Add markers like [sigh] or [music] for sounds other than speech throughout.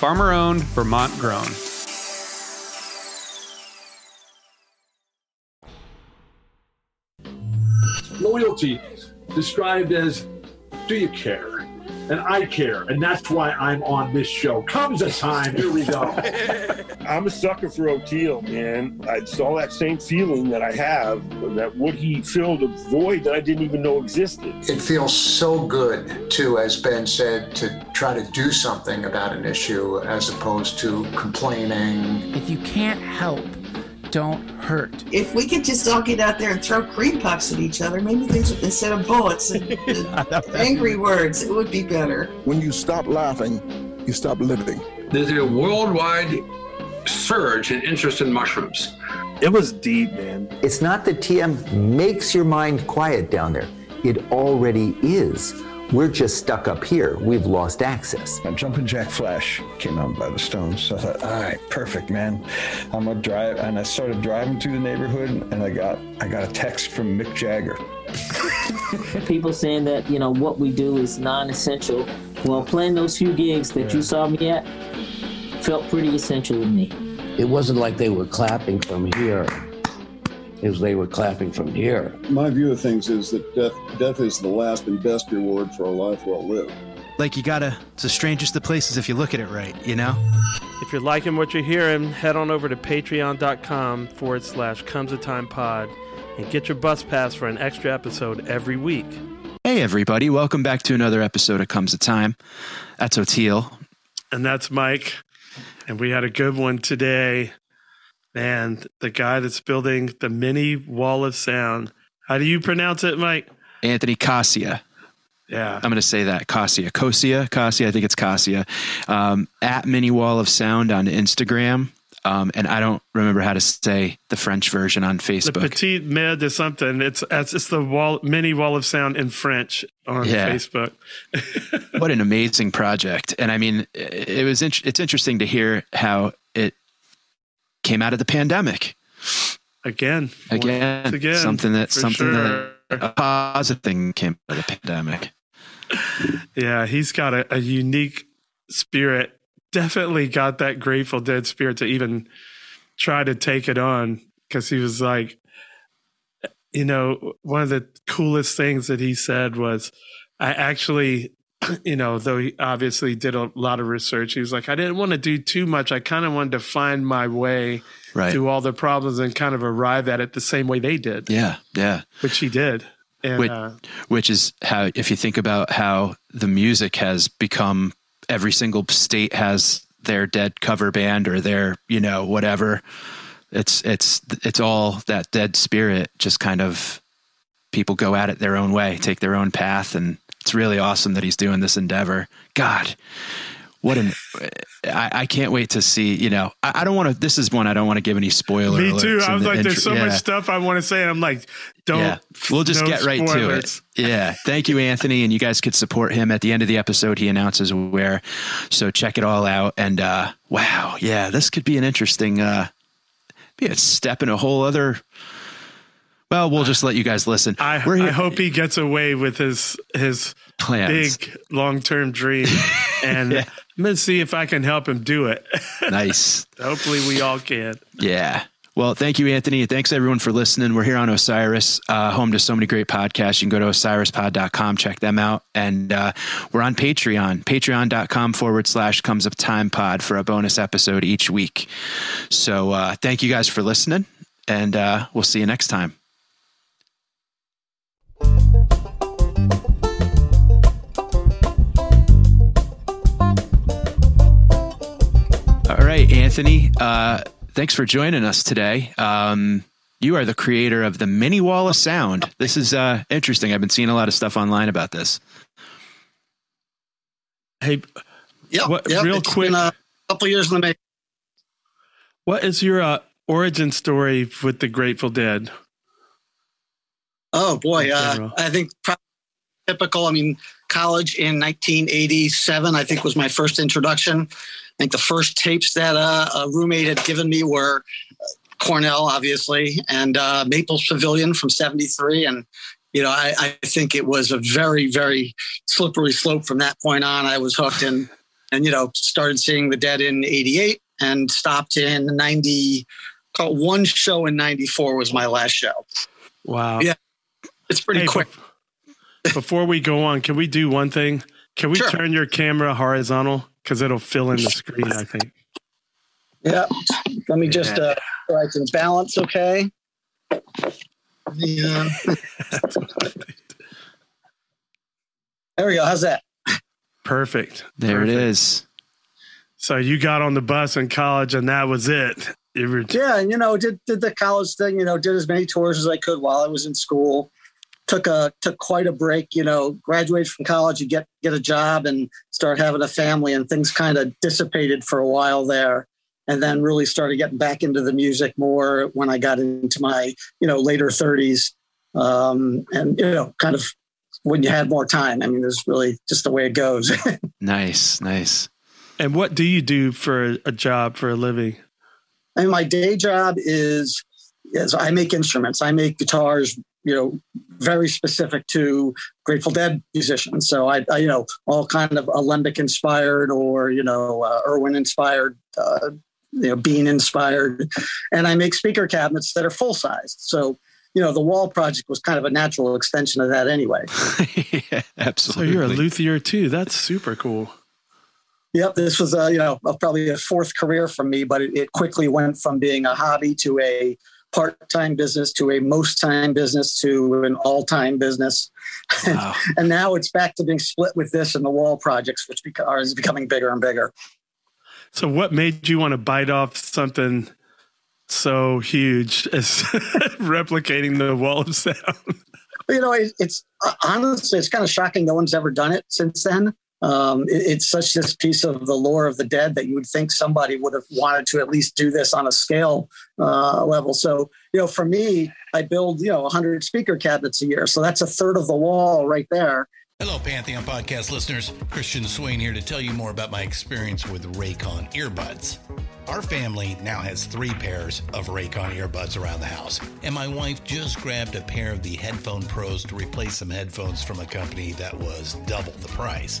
farmer owned, Vermont grown. Loyalty described as do you care? And I care, and that's why I'm on this show. Comes a time, here we go. [laughs] I'm a sucker for Oteil, man. I saw that same feeling that I have that what he filled a void that I didn't even know existed. It feels so good too, as Ben said, to try to do something about an issue as opposed to complaining. If you can't help, don't hurt. If we could just all get out there and throw cream puffs at each other, maybe things instead of bullets and, [laughs] and angry words, it would be better. When you stop laughing, you stop living. There's a worldwide surge in interest in mushrooms. It was deep, man. It's not that TM makes your mind quiet down there. It already is. We're just stuck up here. We've lost access. And Jumpin' Jack Flash came out by the Stones. So I thought, all right, perfect, man. I'm gonna drive, and I started driving through the neighborhood, and I got I got a text from Mick Jagger. [laughs] People saying that you know what we do is non-essential. Well, playing those few gigs that Yeah. you saw me at felt pretty essential to me. It wasn't like they were clapping from here. It was they were clapping from here. My view of things is that death, death is the last and best reward for a life well lived. Like you gotta, it's the strangest of places if you look at it right, you know? If you're liking what you're hearing, head on over to patreon.com forward slash comes a time pod and get your bus pass for an extra episode every week. Hey, everybody, welcome back to another episode of Comes a Time. That's Oteil. And that's Mike. And we had a good one today. Man, the guy that's building the mini wall of sound. How do you pronounce it, Mike? Anthony Coscia. Yeah. I'm going to say that. Cassia. Cosia. Cassia. I think it's Cassia. Um, at Mini Wall of Sound on Instagram. Um, and I don't remember how to say the French version on The Facebook. Petite Mer de something. It's it's it's the wall mini wall of sound in French on Yeah. Facebook. [laughs] what an amazing project and i mean it it was int- it's interesting to hear how it came out of the pandemic Again. again, again, something that something sure. that a positive thing came out of the pandemic [laughs] Yeah, he's got a, a unique spirit. Definitely got that Grateful Dead spirit to even try to take it on because he was like, you know, one of the coolest things that he said was, I actually, [clears throat] you know, though he obviously did a lot of research, he was like, I didn't want to do too much. I kind of wanted to find my way Right. through all the problems and kind of arrive at it the same way they did, yeah yeah which he did. And which, uh, which is how if you think about how the music has become every single state has their dead cover band or their you know whatever it's it's it's all that dead spirit just kind of people go at it their own way take their own path and it's really awesome that he's doing this endeavor god what an I, I can't wait to see you know i, I don't want to this is one i don't want to give any spoiler Me too. I was like, there's so yeah. much stuff I want to say. And I'm like, don't. Yeah. We'll just no get right spoilers. to it. [laughs] Yeah. Thank you, Anthony. And you guys could support him at the end of the episode. He announces where. So check it all out. And uh, wow. Yeah. This could be an interesting, uh, be a step in a whole other. Well, we'll just let you guys listen. I, We're here- I hope he gets away with his his Plans. big long term dream, [laughs] and I'm gonna see if I can help him do it. [laughs] Nice. Hopefully, we all can. Yeah. Well, thank you, Anthony. Thanks everyone for listening. We're here on Osiris, uh, home to so many great podcasts. You can go to osirispod.com, check them out. And uh, we're on Patreon, patreon.com forward slash comes up time pod for a bonus episode each week. So uh, thank you guys for listening, and uh, we'll see you next time. Anthony. Uh, thanks for joining us today. Um, you are the creator of the mini wall of sound. This is uh, interesting. I've been seeing a lot of stuff online about this. Hey, yeah, what, yep, real it's quick, been a couple years in the making. what is your uh, origin story with the Grateful Dead? Oh boy, uh. I think probably typical. I mean, college in 1987, I think was my first introduction. I think the first tapes that uh, a roommate had given me were Cornell, obviously, and uh, Maples Pavilion from '73, and you know, I, I think it was a very, very slippery slope from that point on. I was hooked and and you know started seeing the Dead in '88 and stopped in '90. Called one show in '94 was my last show. Wow. Yeah, it's pretty Hey, quick. Before we go on, can we do one thing? Can we Sure. turn your camera horizontal? Because it'll fill in the screen, I think. Yeah. Let me just uh so I can balance okay. Yeah. [laughs] there we go. How's that? Perfect. There it Perfect. is. So you got on the bus in college and that was it. You were Yeah, and you know, did did the college thing, you know, did as many tours as I could while I was in school. Took a took quite a break, you know, graduated from college, you get get a job and start having a family and things kind of dissipated for a while there. And then really started getting back into the music more when I got into my, you know, later 30s. Um, and you know, kind of when you had more time. I mean, it's really just the way it goes. [laughs] Nice, nice. And what do you do for a job for a living? I mean, my day job is is I make instruments. I make guitars, you know, very specific to Grateful Dead musicians. So I, I you know, all kind of Alembic inspired or you know, uh, Irwin inspired, uh, you know, Bean inspired, and I make speaker cabinets that are full size. So you know, the wall project was kind of a natural extension of that anyway. [laughs] yeah, So you're a luthier too. That's super cool. Yep, this was a you know a, probably a fourth career for me, but it, it quickly went from being a hobby to a part-time business to a most-time business to an all-time business, Wow. [laughs] and now it's back to being split with this and the wall projects, which are is becoming bigger and bigger. So what made you want to bite off something so huge as [laughs] replicating the wall of sound? you know, it, it's uh, honestly, it's kind of shocking. No one's ever done it since then. Um, it- it's such this piece of the lore of the dead that you would think somebody would have wanted to at least do this on a scale uh, level. So, you know, for me, I build, you know, 100 speaker cabinets a year. So that's a third of the wall right there. Hello, Pantheon podcast listeners. Christian Swain here to tell you more about my experience with Raycon earbuds. Our family now has three pairs of Raycon earbuds around the house, and my wife just grabbed a pair of the Headphone Pros to replace some headphones from a company that was double the price.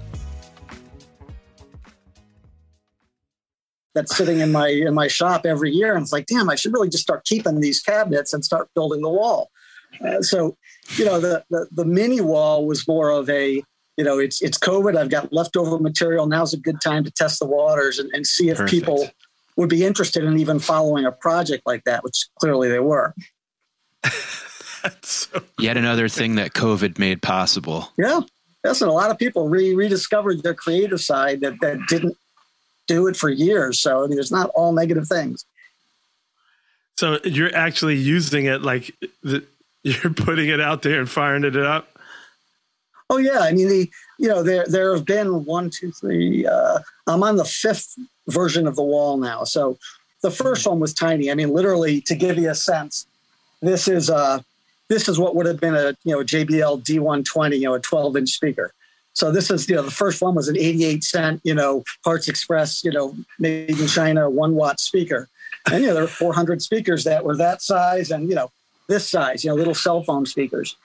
That's sitting in my in my shop every year, and it's like, damn, I should really just start keeping these cabinets and start building the wall. Uh, so, you know, the, the the mini wall was more of a you know, it's it's COVID. I've got leftover material. Now's a good time to test the waters and, and see if Perfect. people would be interested in even following a project like that, which clearly they were. [laughs] Yet another thing that COVID made possible. Yeah. Listen, a lot of people re- rediscovered their creative side that, that didn't do it for years. So I mean, it's not all negative things. So you're actually using it like the, [laughs] you're putting it out there and firing it up. Oh yeah, I mean the you know there there have been one two three. Uh, I'm on the fifth version of the wall now. So the first one was tiny. I mean, literally to give you a sense, this is uh this is what would have been a you know JBL D120, you know, a 12 inch speaker. So this is you know the first one was an 88 cent you know Parts Express you know made in China one watt speaker, and you know there were 400 speakers that were that size and you know this size you know little cell phone speakers,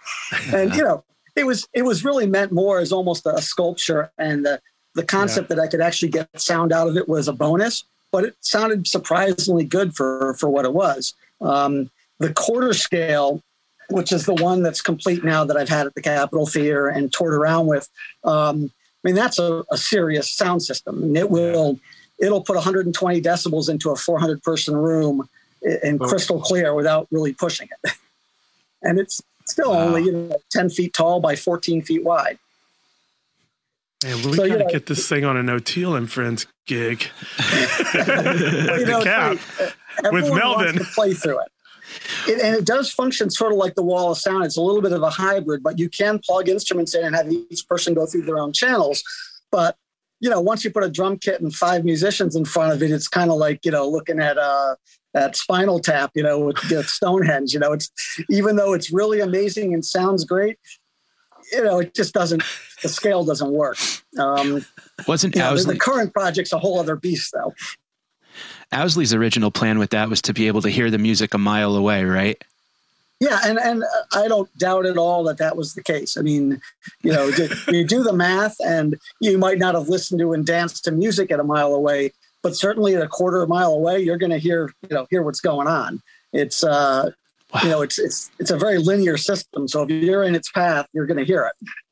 and you [laughs] know it was it was really meant more as almost a sculpture and the the concept that I could actually get sound out of it was a bonus, but it sounded surprisingly good for for what it was. Um, the quarter scale, which is the one that's complete now that I've had at the Capitol Theater and toured around with. Um, I mean, that's a, a serious sound system, and it will it'll put 120 decibels into a 400 person room in, in crystal clear without really pushing it, [laughs] and it's still only you know, 10 feet tall by 14 feet wide. Man, we So, you gotta know- get this thing on an Oteil and Friends gig. [laughs] [laughs] you know, the cap it's uh, with Melvin. play through it. It, and it does function sort of like the wall of sound. It's a little bit of a hybrid, but you can plug instruments in and have each person go through their own channels. But you know, once you put a drum kit and five musicians in front of it, it's kind of like you know looking at uh, at Spinal Tap, you know, with, with Stonehenge. You know, it's even though it's really amazing and sounds great, you know, it just doesn't. The scale doesn't work. Um, Wasn't you know, the, the current project's a whole other beast, though. Owsley's original plan with that was to be able to hear the music a mile away, right? Yeah, and and I don't doubt at all that that was the case. I mean, you know, you do the math, and you might not have listened to and danced to music at a mile away, but certainly at a quarter of a mile away, you're going to hear you know hear what's going on. It's uh, you know, it's it's it's a very linear system. So if you're in its path, you're going to hear it. [laughs]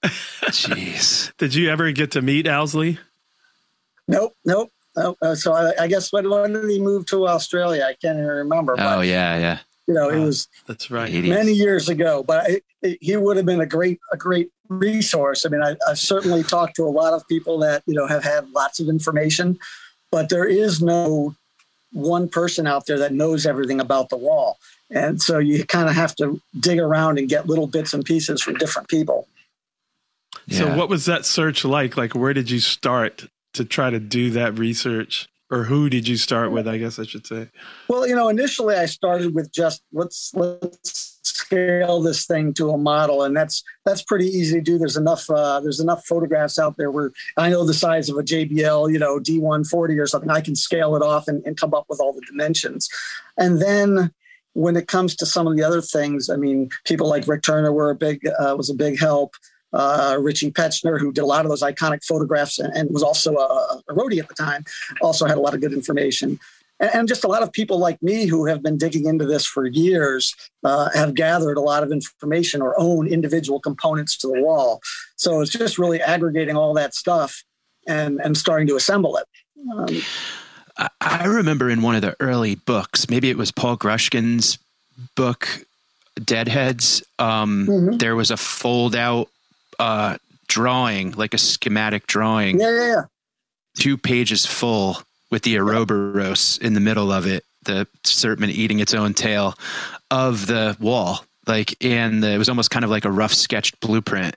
[laughs] Jeez. Did you ever get to meet Owsley? Nope, nope. Nope. Uh, so I, I guess when, when did he move to Australia? I can't even remember. Oh yeah, yeah. You know, it was That's right. many years ago, but it, it, he would have been a great a great resource. I mean, I, I've certainly talked to a lot of people that you know have had lots of information, but there is no one person out there that knows everything about the wall, and so you kind of have to dig around and get little bits and pieces from different people. Yeah. So what was that search like? Like where did you start to try to do that research? Or who did you start with, I guess I should say. Well, you know, initially I started with just let's let's scale this thing to a model, and that's that's pretty easy to do. There's enough uh, there's enough photographs out there where I know the size of a JBL, you know, D140 or something. I can scale it off and, and come up with all the dimensions, and then when it comes to some of the other things, I mean, people like Rick Turner were a big uh, was a big help. Uh, Richie Pechner, who did a lot of those iconic photographs and, and was also a, a roadie at the time, also had a lot of good information. And, and just a lot of people like me who have been digging into this for years uh, have gathered a lot of information or own individual components to the wall. So it's just really aggregating all that stuff and, and starting to assemble it. Um, I, I remember in one of the early books, maybe it was Paul Grushkin's book, Deadheads. Um, Mm-hmm. There was a fold out uh, drawing, like a schematic drawing, yeah, yeah, yeah. two pages full with the Ouroboros in the middle of it, the serpent eating its own tail of the wall. Like, and the, it was almost kind of like a rough sketched blueprint.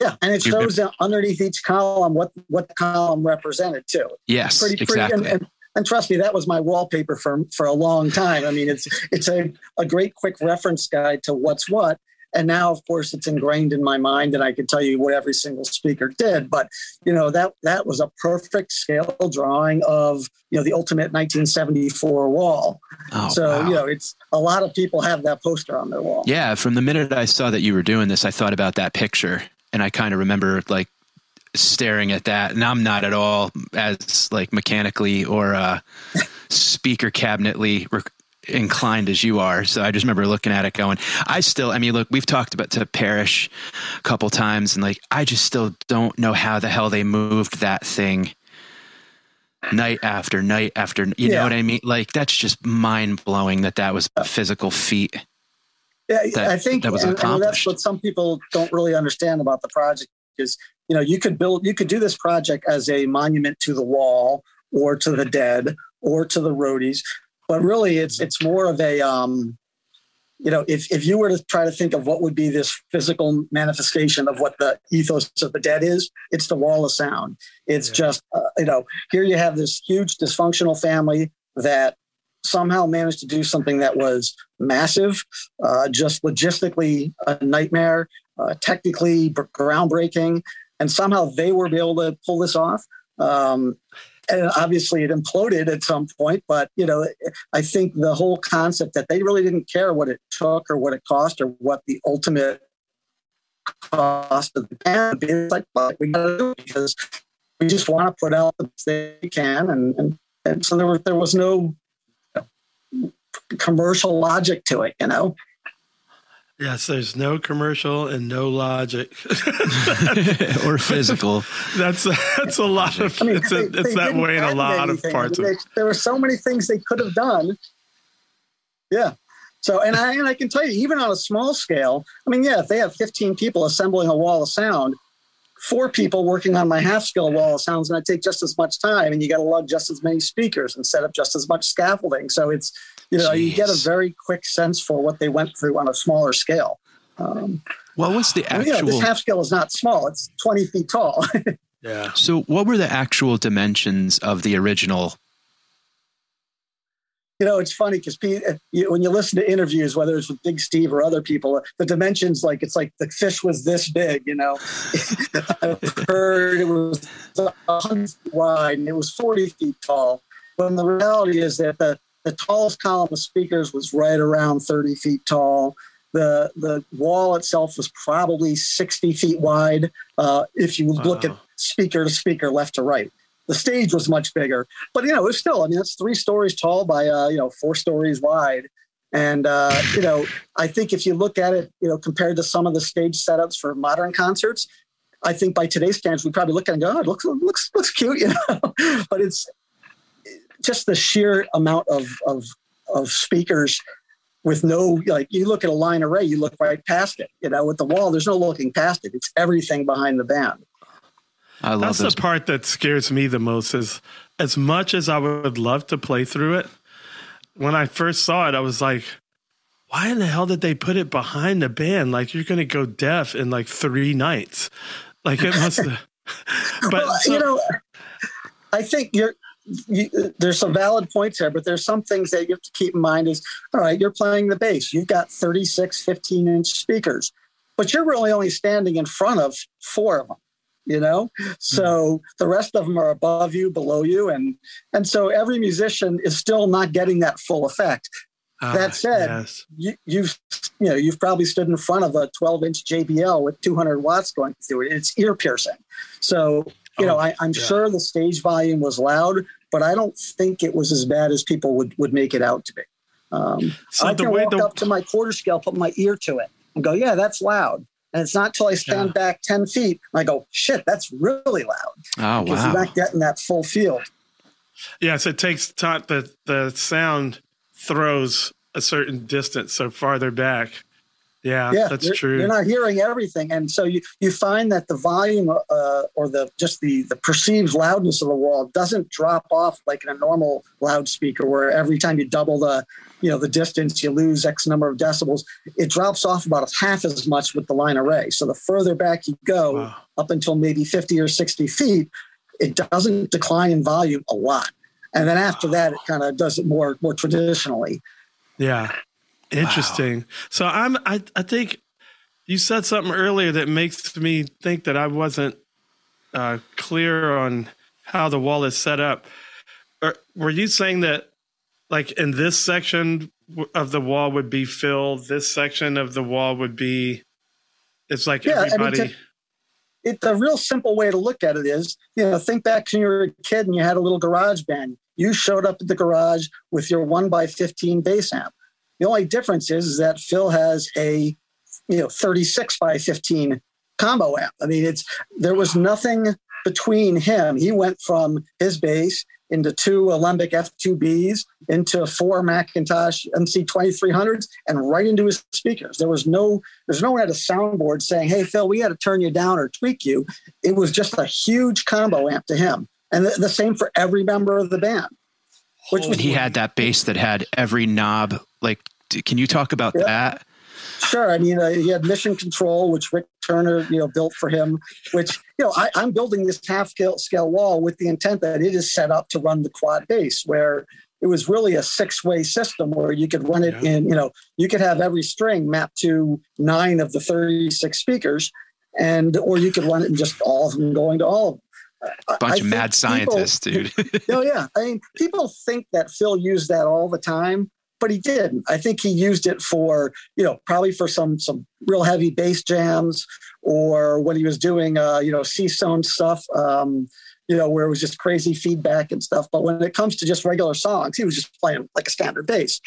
Yeah, and it shows underneath each column what what the column represented too. Yes, and, exactly. and, and trust me, that was my wallpaper for for a long time. I mean, it's it's a, a great quick reference guide to what's what. And now, of course, it's ingrained in my mind, and I can tell you what every single speaker did. But you know that that was a perfect scale drawing of you know the ultimate 1974 wall. Oh, so wow. you know, it's a lot of people have that poster on their wall. Yeah, from the minute I saw that you were doing this, I thought about that picture, and I kind of remember like staring at that, and I'm not at all as like mechanically or uh, [laughs] speaker cabinetly inclined as you are. So I just remember looking at it, going, I still, I mean, look, we've talked about to Parish a couple times, and like, I just still don't know how the hell they moved that thing night after night after. You Yeah. know what I mean? Like, that's just mind blowing that that was a physical feat. Yeah, that- I think that was and- and that's accomplished. what some people don't really understand about the project is you know you could build you could do this project as a monument to the wall or to the dead or to the roadies, but really it's it's more of a um, you know if if you were to try to think of what would be this physical manifestation of what the ethos of the dead is, it's the wall of sound. It's just uh, you know here you have this huge dysfunctional family that somehow managed to do something that was massive, uh, just logistically a nightmare, uh, technically b- groundbreaking, and somehow they were able to pull this off. Um, and obviously, it imploded at some point. But you know, I think the whole concept that they really didn't care what it took or what it cost or what the ultimate cost of the band. It's like, but we got to do it because we just want to put out the best they can, and and, and so there was there was no commercial logic to it, you know. Yes, there's no commercial and no logic [laughs] or physical. [laughs] That's that's a lot of. I mean, it's a, it's that way in a patent lot of parts I of. mean, they- there were so many things they could have done. Yeah. So, and I and I can tell you, even on a small scale, I mean, yeah, if they have 15 people assembling a wall of sound, four people working on my half scale wall of sound is going to take just as much time, and you got to lug just as many speakers and set up just as much scaffolding. So it's you know you get a very quick sense for what they went through on a smaller scale. Um, What was the I mean, you know, actual? this half scale is not small; it's 20 feet tall. [laughs] Yeah. So, what were the actual dimensions of the original? you know, it's funny because when you listen to interviews, whether it's with Big Steve or other people, the dimensions like it's like the fish was this big. You know, [laughs] I've heard it was a hundred feet wide and it was forty feet tall. When the reality is that the the tallest column of speakers was right around thirty feet tall. The the wall itself was probably sixty feet wide. Uh, if you look at speaker to speaker, left to right. The stage was much bigger, but you know, it was still. I mean, it's three stories tall by uh, you know four stories wide, and uh, you know, I think if you look at it, you know, compared to some of the stage setups for modern concerts, I think by today's standards, we probably look at it and go, "Oh, it looks looks looks cute," [laughs] you know. but it's just the sheer amount of of of speakers with no like you look at a line array, you look right past it. You know, with the wall, there's no looking past it. It's everything behind the band. I love That's those. the part that scares me the most. Is as much as I would love to play through it, when I first saw it, I was like, "Why in the hell did they put it behind the band? Like you're going to go deaf in like three nights? Like it must." have [laughs] [laughs] but well, so- you know, I think you're. You, there's some valid points there, but there's some things that you have to keep in mind is, all right, you're playing the bass. You've got 36 15 inch speakers, but you're really only standing in front of four of them, you know? So the rest of them are above you, below you. And, and so every musician is still not getting that full effect. Ah, that said, yes. you, you've you know you've probably stood in front of a 12 inch JBL with 200 watts going through it. It's ear piercing. So you know I, I'm sure the stage volume was loud, but I don't think it was as bad as people would would make it out to be. Um, So I the can way walk the- up to my quarter scale, put my ear to it, and go, "Yeah, that's loud." And it's not till I stand back 10 feet and I go, "Shit, that's really loud." Oh because wow! you're not getting that full field. Yes, it takes time. The the sound throws a certain distance, so farther back. Yeah, that's you're, true. You're not hearing everything, and so you you find that the volume uh, or the just the the perceived loudness of the wall doesn't drop off like in a normal loudspeaker, where every time you double the you know the distance, you lose X number of decibels. It drops off about half as much with the line array. So the further back you go, up until maybe 50 or 60 feet, it doesn't decline in volume a lot. And then after that, it kind of does it more more traditionally. Yeah. Interesting. So I'm I I think you said something earlier that makes me think that I wasn't uh, clear on how the wall is set up. Or, were you saying that like in this section of the wall would be Phil, this section of the wall would be it's like Yeah, I mean, everybody to- it, the real simple way to look at it is, you know, think back when you were a kid and you had a little garage band. You showed up at the garage with your one by 15 bass amp. The only difference is, is that Phil has a, you know, 36 by 15 combo amp. I mean, it's there was nothing between him. He went from his bass into two Alembic F2Bs, into four McIntosh MC2300s, and right into his speakers. There was no, there's no one at a soundboard saying, "Hey Phil, we had to turn you down or tweak you." It was just a huge combo amp to him, and the, the same for every member of the band. Which was, he had that bass that had every knob. Like, can you talk about yeah. that? Sure. I mean, uh, he had Mission Control, which Rick Turner, you know, built for him. Which you know, I, am building this half scale, scale wall with the intent that it is set up to run the quad bass, where it was really a six way system where you could run it yeah. in. You know, you could have every string mapped to nine of the 36 speakers, and or you could run it in just all of them going to all of them. A bunch I of mad scientists, people, dude. [laughs] oh yeah, I mean, people think that Phil used that all the time, but he didn't. I think he used it for, you know, probably for some some real heavy bass jams or when he was doing, uh, you know, Seastone stuff, um, you know, where it was just crazy feedback and stuff. But when it comes to just regular songs, he was just playing like a standard bass.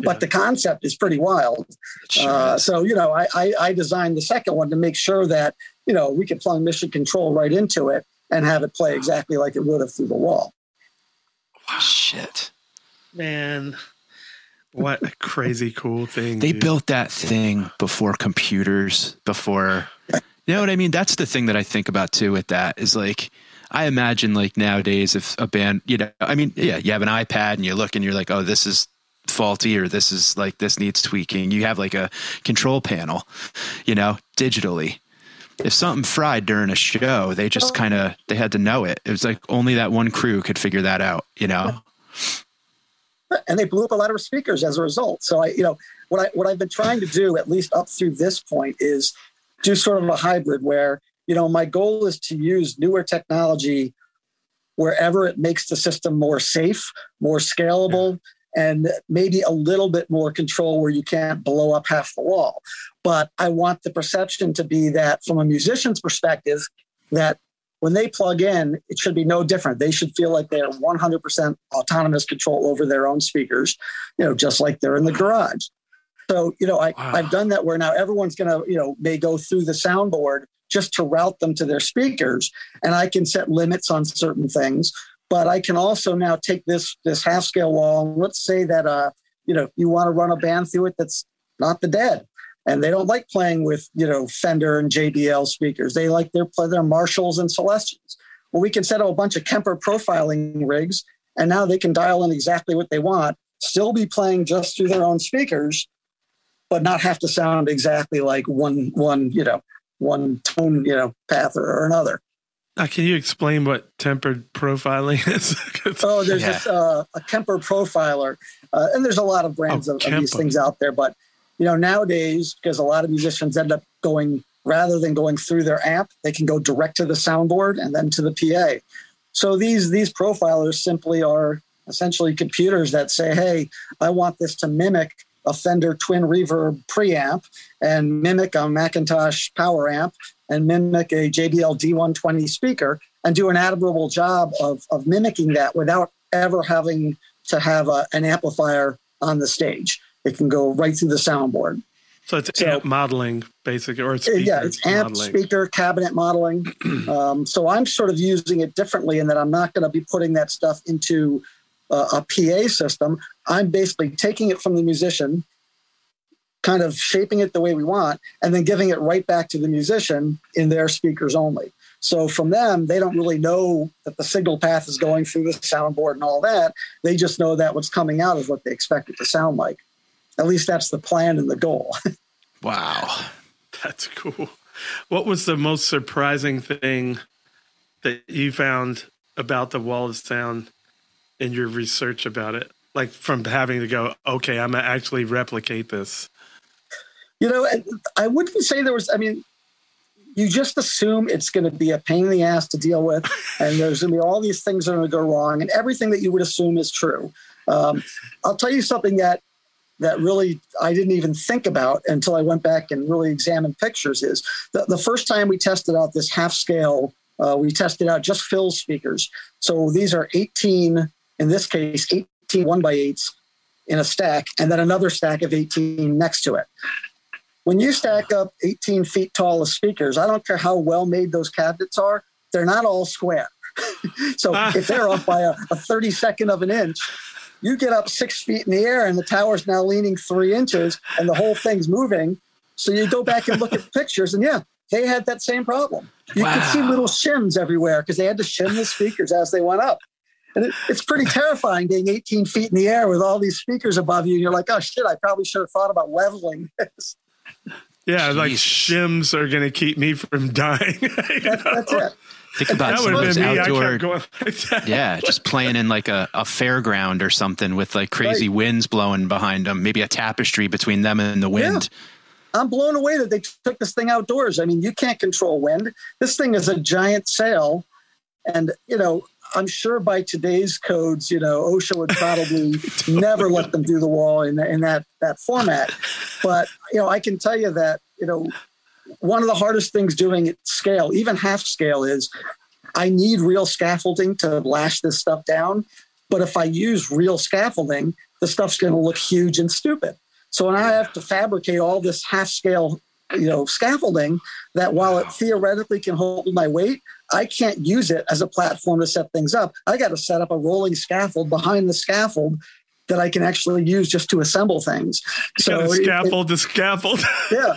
Yeah. But the concept is pretty wild. Sure uh, so, you know, I, I, I designed the second one to make sure that, you know, we could plug mission control right into it and have it play exactly like it would have through the wall. Wow. Shit. Man, what a crazy cool thing. They dude. built that thing before computers, before you know what I mean? That's the thing that I think about too with that is like I imagine like nowadays if a band, you know, I mean, yeah, you have an iPad and you look and you're like, oh, this is faulty or this is like this needs tweaking. You have like a control panel, you know, digitally. If something fried during a show, they just oh. kind of they had to know it. It was like only that one crew could figure that out, you know and they blew up a lot of speakers as a result. So I, you know, what I what I've been trying to do, at least up through this point, is do sort of a hybrid where you know my goal is to use newer technology wherever it makes the system more safe, more scalable, and maybe a little bit more control where you can't blow up half the wall. But I want the perception to be that from a musician's perspective, that when they plug in, it should be no different. They should feel like they have 100% autonomous control over their own speakers, you know, just like they're in the garage. So, you know, I, wow. I've done that where now everyone's going to, you know, may go through the soundboard just to route them to their speakers. And I can set limits on certain things. But I can also now take this this half scale wall. Let's say that uh, you know, you want to run a band through it that's not the dead and they don't like playing with you know Fender and JBL speakers. They like their play their Marshalls and Celestions. Well, we can set up a bunch of Kemper profiling rigs, and now they can dial in exactly what they want, still be playing just through their own speakers, but not have to sound exactly like one one you know one tone you know path or, or another. Uh, can you explain what Kemper profiling [laughs] is? oh, there's yeah. this uh, a Kemper profiler, uh, and there's a lot of brands oh, of, of, these things out there. But you know, nowadays, because a lot of musicians end up going rather than going through their amp, they can go direct to the soundboard and then to the PA. So these these profilers simply are essentially computers that say, "Hey, I want this to mimic a Fender Twin Reverb preamp and mimic a McIntosh power amp and mimic a JBL D120 speaker and do an admirable job of, of mimicking that without ever having to have a, an amplifier on the stage. It can go right through the soundboard. So it's so, amp modeling, basically, or it's yeah, it's amp modeling. speaker cabinet modeling. [clears throat] um, so I'm sort of using it differently in that I'm not going to be putting that stuff into uh, a PA system. I'm basically taking it from the musician, kind of shaping it the way we want, and then giving it right back to the musician in their speakers only. So from them, they don't really know that the signal path is going through the soundboard and all that. They just know that what's coming out is what they expect it to sound like. At least that's the plan and the goal. [laughs] wow. That's cool. What was the most surprising thing that you found about the wall of sound in your research about it? Like from having to go, okay, I'm gonna actually replicate this. You know, I wouldn't say there was. I mean, you just assume it's going to be a pain in the ass to deal with, [laughs] and there's going to be all these things that are going to go wrong, and everything that you would assume is true. Um, I'll tell you something that that really I didn't even think about until I went back and really examined pictures is the, the first time we tested out this half scale, uh, we tested out just Phil speakers. So these are 18, in this case, 18 one by eights in a stack, and then another stack of 18 next to it. When you stack up 18 feet tall of speakers, I don't care how well made those cabinets are, they're not all square. [laughs] so if they're off by a, a 32nd of an inch, you get up six feet in the air and the tower's now leaning three inches and the whole thing's moving. So you go back and look at [laughs] pictures, and yeah, they had that same problem. You could see little shims everywhere because they had to shim the speakers as they went up. And it, it's pretty terrifying being 18 feet in the air with all these speakers above you. And you're like, oh shit, I probably should have thought about leveling this. Yeah, like shims are going to keep me from dying. [laughs] That- that's it. Think about That some of those been me. I kept outdoor. going like that. yeah, just playing in like a, a fairground or something with like crazy Right. winds blowing behind them. Maybe a tapestry between them and the wind. I'm blown away that they took this thing outdoors. I mean, you can't control wind. This thing is a giant sail. And, you know, I'm sure by today's codes, you know, OSHA would probably [laughs] never let them do the wall in, in that, that format. But, you know, I can tell you that, you know, one of the hardest things doing at scale, even half scale, is I need real scaffolding to lash this stuff down. But if I use real scaffolding, the stuff's going to look huge and stupid. So when I have to fabricate all this half scale, you know, scaffolding that while it theoretically can hold my weight, I can't use it as a platform to set things up. I got to set up a rolling scaffold behind the scaffold that I can actually use just to assemble things. So it- it- scaffold to scaffold. [laughs] yeah.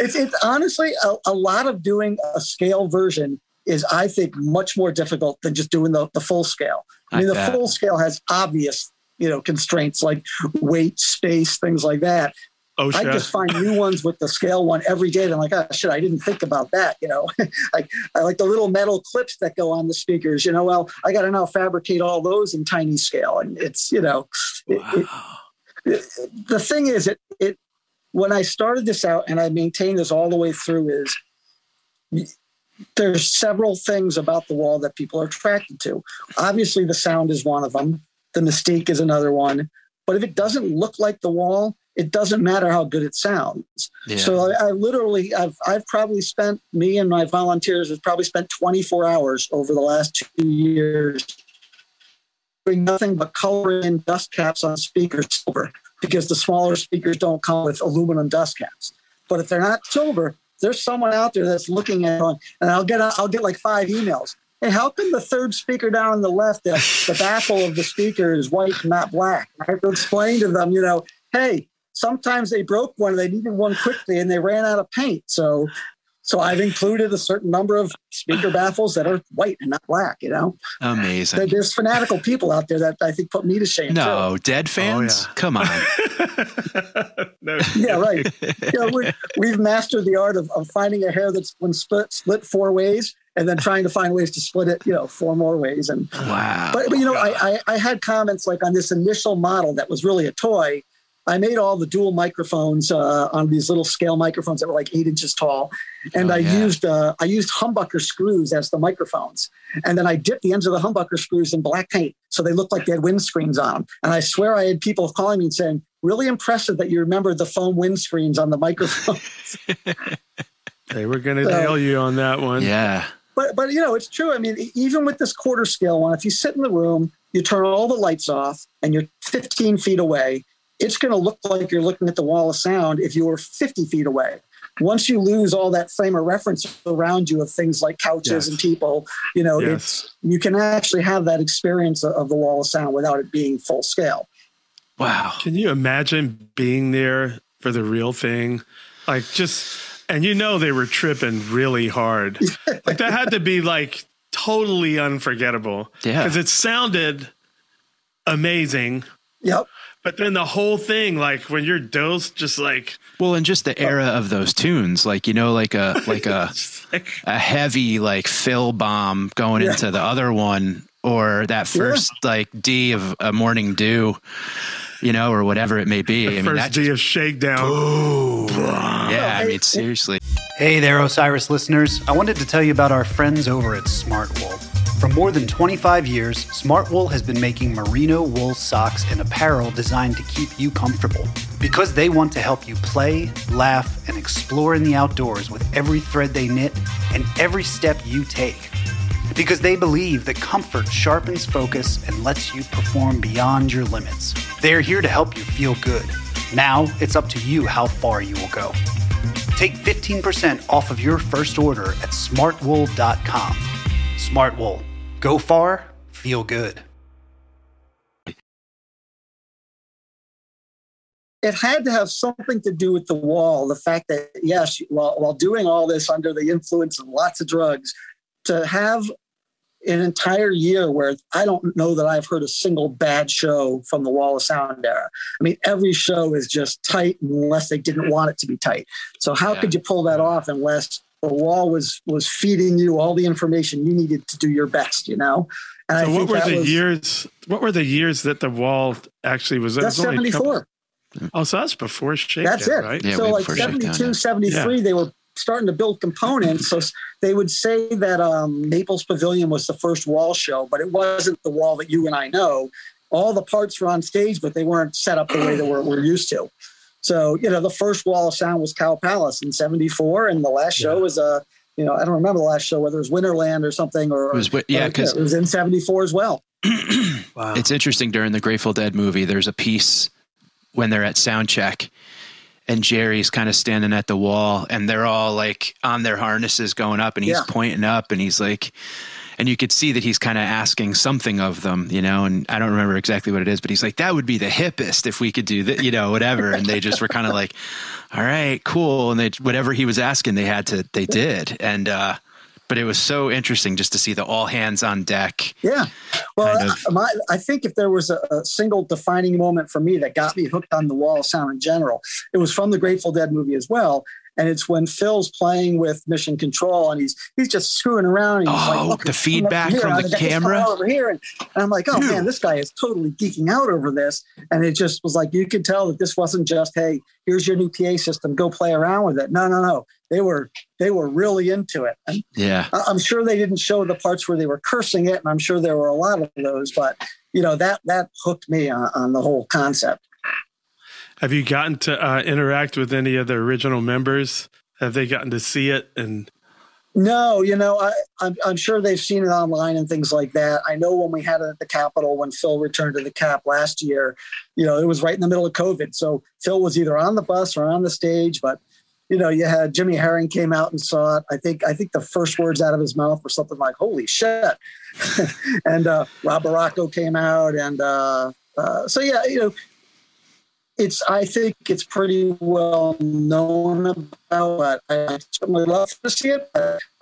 It's, it's honestly a, a lot of doing a scale version is, I think, much more difficult than just doing the, the full scale. I mean, I the bet. full scale has obvious, you know, constraints like weight, space, things like that. I just find new ones with the scale one every day. And I'm like, oh shit, I didn't think about that. You know, [laughs] like I like the little metal clips that go on the speakers. You know, well, I got to now fabricate all those in tiny scale, and it's you know, it, it, it- the thing is, it it when I started this out and I maintained this all the way through is there's several things about the wall that people are attracted to. Obviously, the sound is one of them. The mystique is another one. But if it doesn't look like the wall, it doesn't matter how good it sounds. Yeah. So I, I literally, I've, I've probably spent, me and my volunteers have probably spent 24 hours over the last two years doing nothing but coloring in dust caps on speakers silver because the smaller speakers don't come with aluminum dust caps. But if they're not silver, there's someone out there that's looking at it, and I'll get I'll get like five emails. Hey, how come the third speaker down on the left, the, the baffle of the speaker is white not black? I have to explain to them, you know, hey, sometimes they broke one, they needed one quickly, and they ran out of paint. So, so I've included a certain number of speaker baffles that are white and not black. You know, There- Amazing. there's fanatical people out there that I think put me to shame. No, too. dead oh, fans? Come on. [laughs] yeah, right. You know, we, we've mastered the art of, of finding a hair that's been split split four ways, and then trying to find ways to split it, you know, four more ways. And Wow. but, but you know, I, I I had comments like on this initial model that was really a toy. I made all the dual microphones uh, on these little scale microphones that were like eight inches tall, and Oh, I yeah. used uh, I used humbucker screws as the microphones, and then I dipped the ends of the humbucker screws in black paint so they looked like they had windscreens on them. And I swear I had people calling me and saying, "Really impressive that you remember the foam windscreens on the microphones." [laughs] They were going to So- nail you on that one. Yeah. but but you know it's true. I mean, even with this quarter scale one, if you sit in the room, you turn all the lights off, and you're 15 feet away, it's going to look like you're looking at the wall of sound if you were 50 feet away. Once you lose all that frame of reference around you of things like couches Yes. and people, you know, Yes. it's you can actually have that experience of- of the wall of sound without it being full scale. Wow. Can you imagine being there for the real thing? Like just, and you know they were tripping really hard. [laughs] like that had to be like totally unforgettable. Yeah. Because it sounded amazing. Yep. But then the whole thing, like when you're dosed, just like Well, and just the oh. era of those tunes, like you know, like a [laughs] like a a heavy like Phil bomb going Yeah. into the other one, or that first like D of a morning dew, you know, or whatever it may be. I mean, first that D of shakedown. yeah, I mean, seriously. Hey there, Osiris listeners. I wanted to tell you about our friends over at Smartwool. For more than 25 years, Smartwool has been making merino wool socks and apparel designed to keep you comfortable. Because they want to help you play, laugh, and explore in the outdoors with every thread they knit and every step you take. Because they believe that comfort sharpens focus and lets you perform beyond your limits. They're here to help you feel good. Now it's up to you how far you will go. Take 15% off of your first order at smartwool.com. Smartwool. Go far, feel good. it had to have something to do with the wall. The fact that, yes, while, while doing all this under the influence of lots of drugs, to have an entire year where I don't know that I've heard a single bad show from the Wall of Sound era. I mean, every show is just tight unless they didn't want it to be tight. So how yeah. could you pull that off unless the wall was was feeding you all the information you needed to do your best, you know? And so what were the was, years what were the years that the wall actually was that's 74. Oh, so that's before Shakedown, That's it. right? Yeah, so like 72, Shakedown, 73, yeah. they were starting to build components. so they would say that um, Naples Pavilion was the first wall show, but it wasn't the wall that you and I know. All the parts were on stage, but they weren't set up the way that we're, we're used to. So, you know, the first wall of sound was Cow Palace in 74, and the last show yeah. was, uh, you know, I don't remember the last show, whether it was Winterland or something, or, it was, yeah, because it was in 74 as well. wow. [clears throat] It's interesting during the Grateful Dead movie, there's a piece when they're at sound check and Jerry's kind of standing at the wall and they're all like on their harnesses going up and he's yeah. pointing up and he's like and you could see that he's kind of asking something of them, you know, and I don't remember exactly what it is, but he's like, that would be the hippest if we could do that, you know, whatever. And they just were kind of like, all right, cool. And they, whatever he was asking, they had to, they did. And, uh, but it was so interesting just to see the all hands on deck. Yeah. Well, kind of. my, I think if there was a, a, single defining moment for me that got me hooked on the wall of sound in general, it was from the Grateful Dead movie as well. And it's when Phil's playing with Mission Control and he's he's just screwing around. And he's oh, like, the feedback from the camera over here, and, and, I'm like, oh Dude. man, this guy is totally geeking out over this. And it just was like you could tell that this wasn't just, hey, here's your new PA system, go play around with it. No, no, no they were they were really into it. And yeah, I'm sure they didn't show the parts where they were cursing it, and I'm sure there were a lot of those. But you know that that hooked me on, on the whole concept. Have you gotten to uh, interact with any of the original members? Have they gotten to see it and? No, you know, I, I'm, I'm sure they've seen it online and things like that. I know when we had it at the Capitol, when Phil returned to the Cap last year, you know, it was right in the middle of COVID. So Phil was either on the bus or on the stage, but you know, you had Jimmy Herring came out and saw it. I think I think the first words out of his mouth were something like "Holy shit!" [laughs] and uh, Rob Barraco came out, and uh, uh, so yeah, you know, it's I think it's pretty well known about. But I certainly love to see it.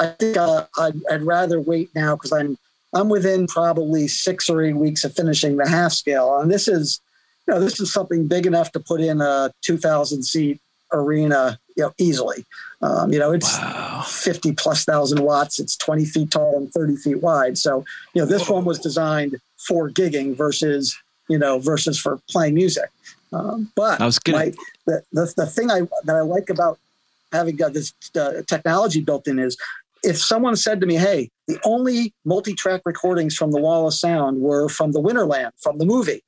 I think uh, I'd, I'd rather wait now because I'm I'm within probably six or eight weeks of finishing the half scale, and this is you know this is something big enough to put in a 2,000 seat arena you know, easily. Um, you know, it's wow. 50 plus thousand watts. It's 20 feet tall and 30 feet wide. So, you know, this Whoa. one was designed for gigging versus, you know, versus for playing music. Um, but I was gonna... my, the, the, the thing I, that I like about having got this uh, technology built in is if someone said to me, Hey, the only multi-track recordings from the wall of sound were from the Winterland, from the movie.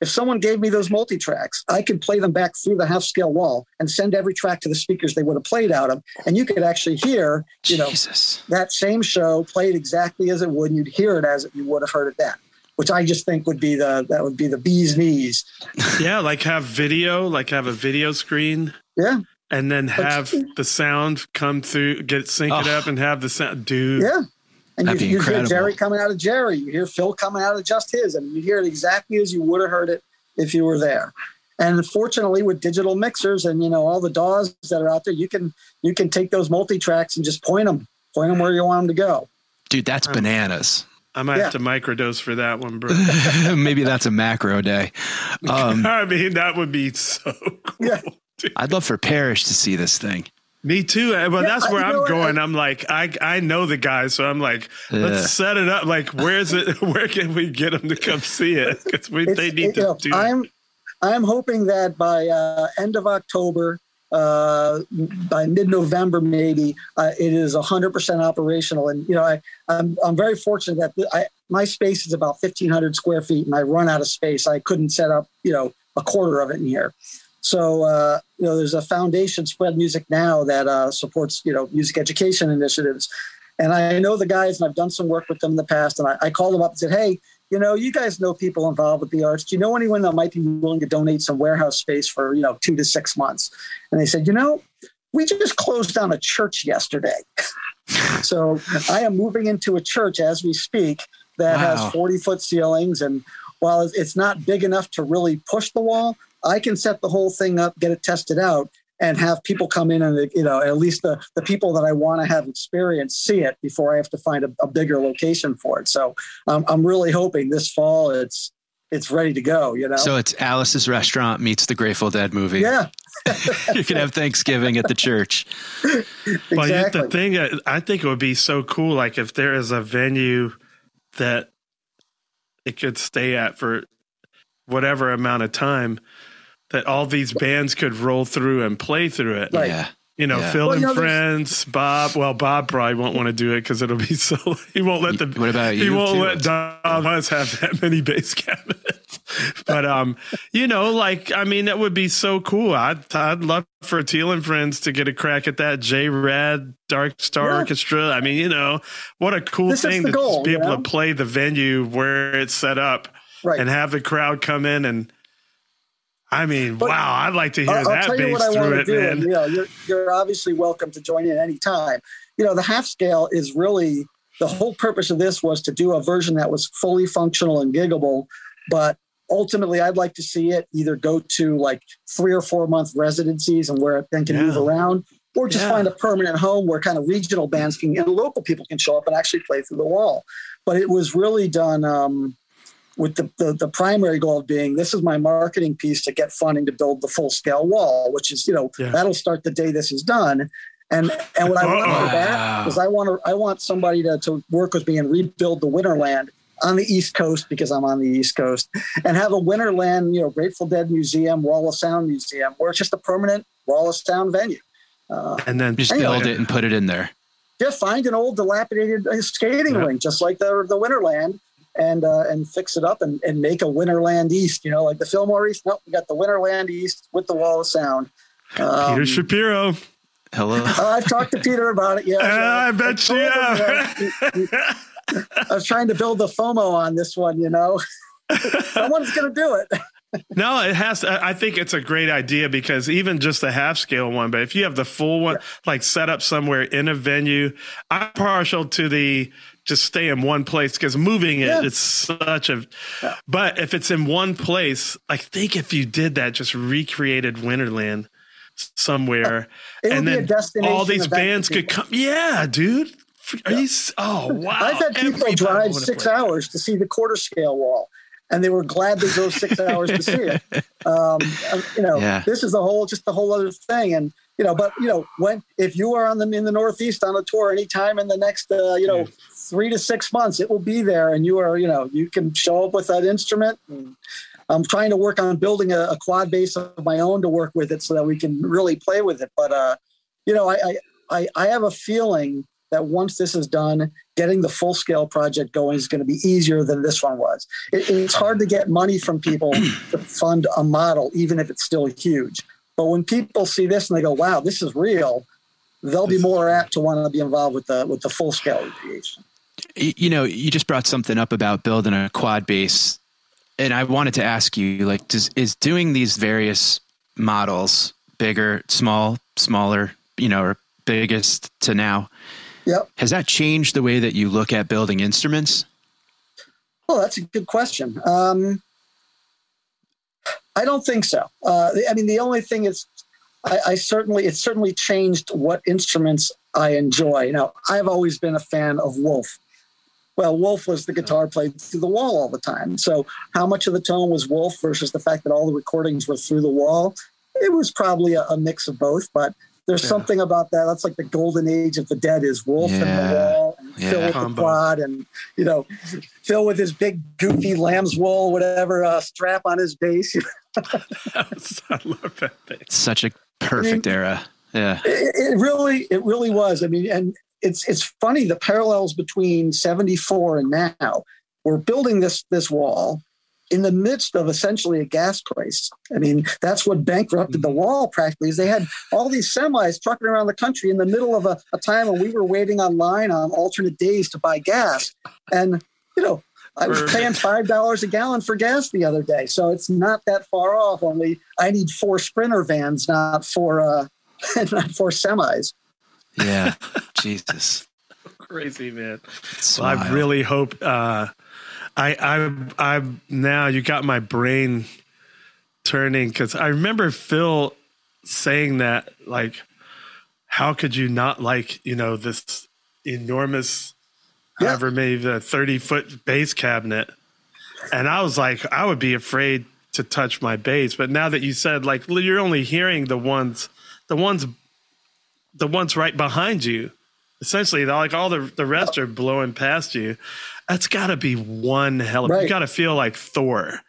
If someone gave me those multi tracks, I could play them back through the half scale wall and send every track to the speakers they would have played out of. And you could actually hear, you know, that same show played exactly as it would, and you'd hear it as you would have heard it then. Which I just think would be the that would be the bee's knees. yeah, like have video, like have a video screen. Yeah. And then have the sound come through, get sync it oh. up, and have the sound, dude. Yeah, and That'd you, you hear Jerry coming out of Jerry. You hear Phil coming out of just his. I and you hear it exactly as you would have heard it if you were there. And fortunately, with digital mixers and you know all the DAWs that are out there, you can you can take those multi tracks and just point them, point them where you want them to go. Dude, that's um, bananas. I might yeah. have to microdose for that one, bro. [laughs] Maybe that's a macro day. Um, [laughs] I mean, that would be so [laughs] cool. Yeah. I'd love for Parish to see this thing. Me too. Uh, well, yeah, that's where I'm going. I, am like, I I know the guy, so I'm like, let's set it up. Like, where's it? Where can we get them to come see it? Because we they need it, to know, do. I'm I'm hoping that by uh, end of October, uh, by mid-November, maybe uh, it is 100% operational. And you know, I, I'm I'm very fortunate that I, my space is about 1,500 square feet, and I run out of space. I couldn't set up, you know, a quarter of it in here. So uh, you know, there's a foundation, Spread Music Now, that uh, supports you know music education initiatives. And I know the guys, and I've done some work with them in the past. And I, I called them up and said, "Hey, you know, you guys know people involved with the arts. Do you know anyone that might be willing to donate some warehouse space for, you know, two to six months? And they said, you know, we just closed down a church yesterday. [laughs] so I am moving into a church as we speak that wow. has 40 foot ceilings. And while it's not big enough to really push the wall, I can set the whole thing up, get it tested out, and have people come in and you know at least the the people that I want to have experience see it before I have to find a, a bigger location for it. So um, I'm really hoping this fall it's it's ready to go. You know, so it's Alice's restaurant meets the Grateful Dead movie. Yeah. [laughs] you can have Thanksgiving at the church. exactly. Well, the thing uh, I think it would be so cool, like if there is a venue that it could stay at for whatever amount of time, that all these bands could roll through and play through it. Right. Yeah. You know, yeah. Phil well, and you know, friends, Bob. Well, Bob probably won't want to do it because it'll be [laughs] so. He won't let the. What about you? He won't too? let Don us have that many bass [laughs] cabinets. but um, you know, like I mean, that would be so cool. I'd I'd love for Oteil and friends to get a crack at that JRAD Dark Star yeah. Orchestra. I mean, you know, what a cool this thing to goal, be able know? to play the venue where it's set up, right. and have the crowd come in and I mean, but wow! I'd like to hear I'll, that I'll tell you what I want to do. Man. And, you know, you're, you're obviously welcome to join in anytime. You know, the half scale is really the whole purpose of this was to do a version that was fully functional and giggable, but ultimately I'd like to see it either go to like three or four month residencies and where it then can yeah. move around, or just yeah. find a permanent home where kind of regional bands can and local people can show up and actually play through the wall. But it was really done. Um, with the, the, the, primary goal being this is my marketing piece to get funding to build the full scale wall, which is, you know, yeah. that'll start the day this is done. And and what I want for that is I want to I want somebody to, to work with me and rebuild the Winterland on the East Coast because I'm on the East Coast and have a Winterland, you know, Grateful Dead Museum, Wall of Sound Museum, where it's just a permanent Wall of Sound venue. Uh, and then just anyway, build it and put it in there. Just find an old dilapidated uh, skating yeah. rink, just like the the Winterland, and uh, and fix it up and, and make a Winterland East. You know, like the Fillmore East. Nope, we got the Winterland East with the Wall of Sound. Um, Peter Shapiro. Hello. [laughs] Uh, I've talked to Peter about it. Yeah, [laughs] uh, I bet you have. [laughs] I was trying to build the FOMO on this one. You know, someone's going to do it. no, it has. I think it's a great idea because even just the half scale one, but if you have the full one, like set up somewhere in a venue, I'm partial to the just stay in one place because moving it, yeah. it's such a. Yeah. But if it's in one place, I think if you did that, just recreated Winterland somewhere, and then all these bands could come. Yeah, dude. Are you? Oh [laughs] wow! I've had people Everybody drive six hours to see the quarter scale wall, and they were glad they drove six hours to see it. [laughs] Um, you know, yeah. this is the whole, just the whole other thing, and you know, but you know, when if you are on the in the Northeast on a tour anytime in the next, uh, you know, three to six months, it will be there, and you are, you know, you can show up with that instrument. I'm trying to work on building a, a, quad bass of my own to work with it, so that we can really play with it. But uh, you know, I, I I have a feeling that once this is done, getting the full scale project going is going to be easier than this one was. It, it's hard to get money from people [clears throat] to fund a model, even if it's still huge. But when people see this and they go, "Wow, this is real," they'll be more apt to want to be involved with the with the full scale recreation you know, you just brought something up about building a quad bass, and I wanted to ask you, like, does is doing these various models, bigger, small, smaller, you know, or biggest to now, yep. has that changed the way that you look at building instruments? Well, that's a good question. Um, I don't think so. Uh, I mean, the only thing is, I, I certainly it certainly changed what instruments I enjoy. Now, I've always been a fan of Wolf. Well, Wolf was the guitar played through the wall all the time. So, how much of the tone was Wolf versus the fact that all the recordings were through the wall? It was probably a, a mix of both, but there's yeah. something about that. That's like the golden age of the dead is Wolf yeah. and the wall and yeah. Phil with Combo. the quad and, you know, Phil with his big goofy lamb's wool, whatever uh, strap on his bass. [laughs] I love that thing. It's such a perfect era. Yeah. It, it really, it really was. I mean, and it's it's funny the parallels between 74 and now. We're building this this wall in the midst of essentially a gas crisis. I mean, that's what bankrupted the wall practically is they had all these semis trucking around the country in the middle of a, a time when we were waiting online on alternate days to buy gas. And, you know, I was paying five dollars a gallon for gas the other day, so it's not that far off. Only I need four sprinter vans, not four, uh, [laughs] not four semis. Yeah, Jesus, [laughs] crazy man. It's Well, I really hope. Uh, I I I now you got my brain turning because I remember Phil saying that like, how could you not like you know this enormous, however many the thirty foot bass cabinet, and I was like I would be afraid to touch my bass, but now that you said like you're only hearing the ones, the ones, the ones right behind you essentially like all the the rest are blowing past you that's got to be one hell of you got to feel like thor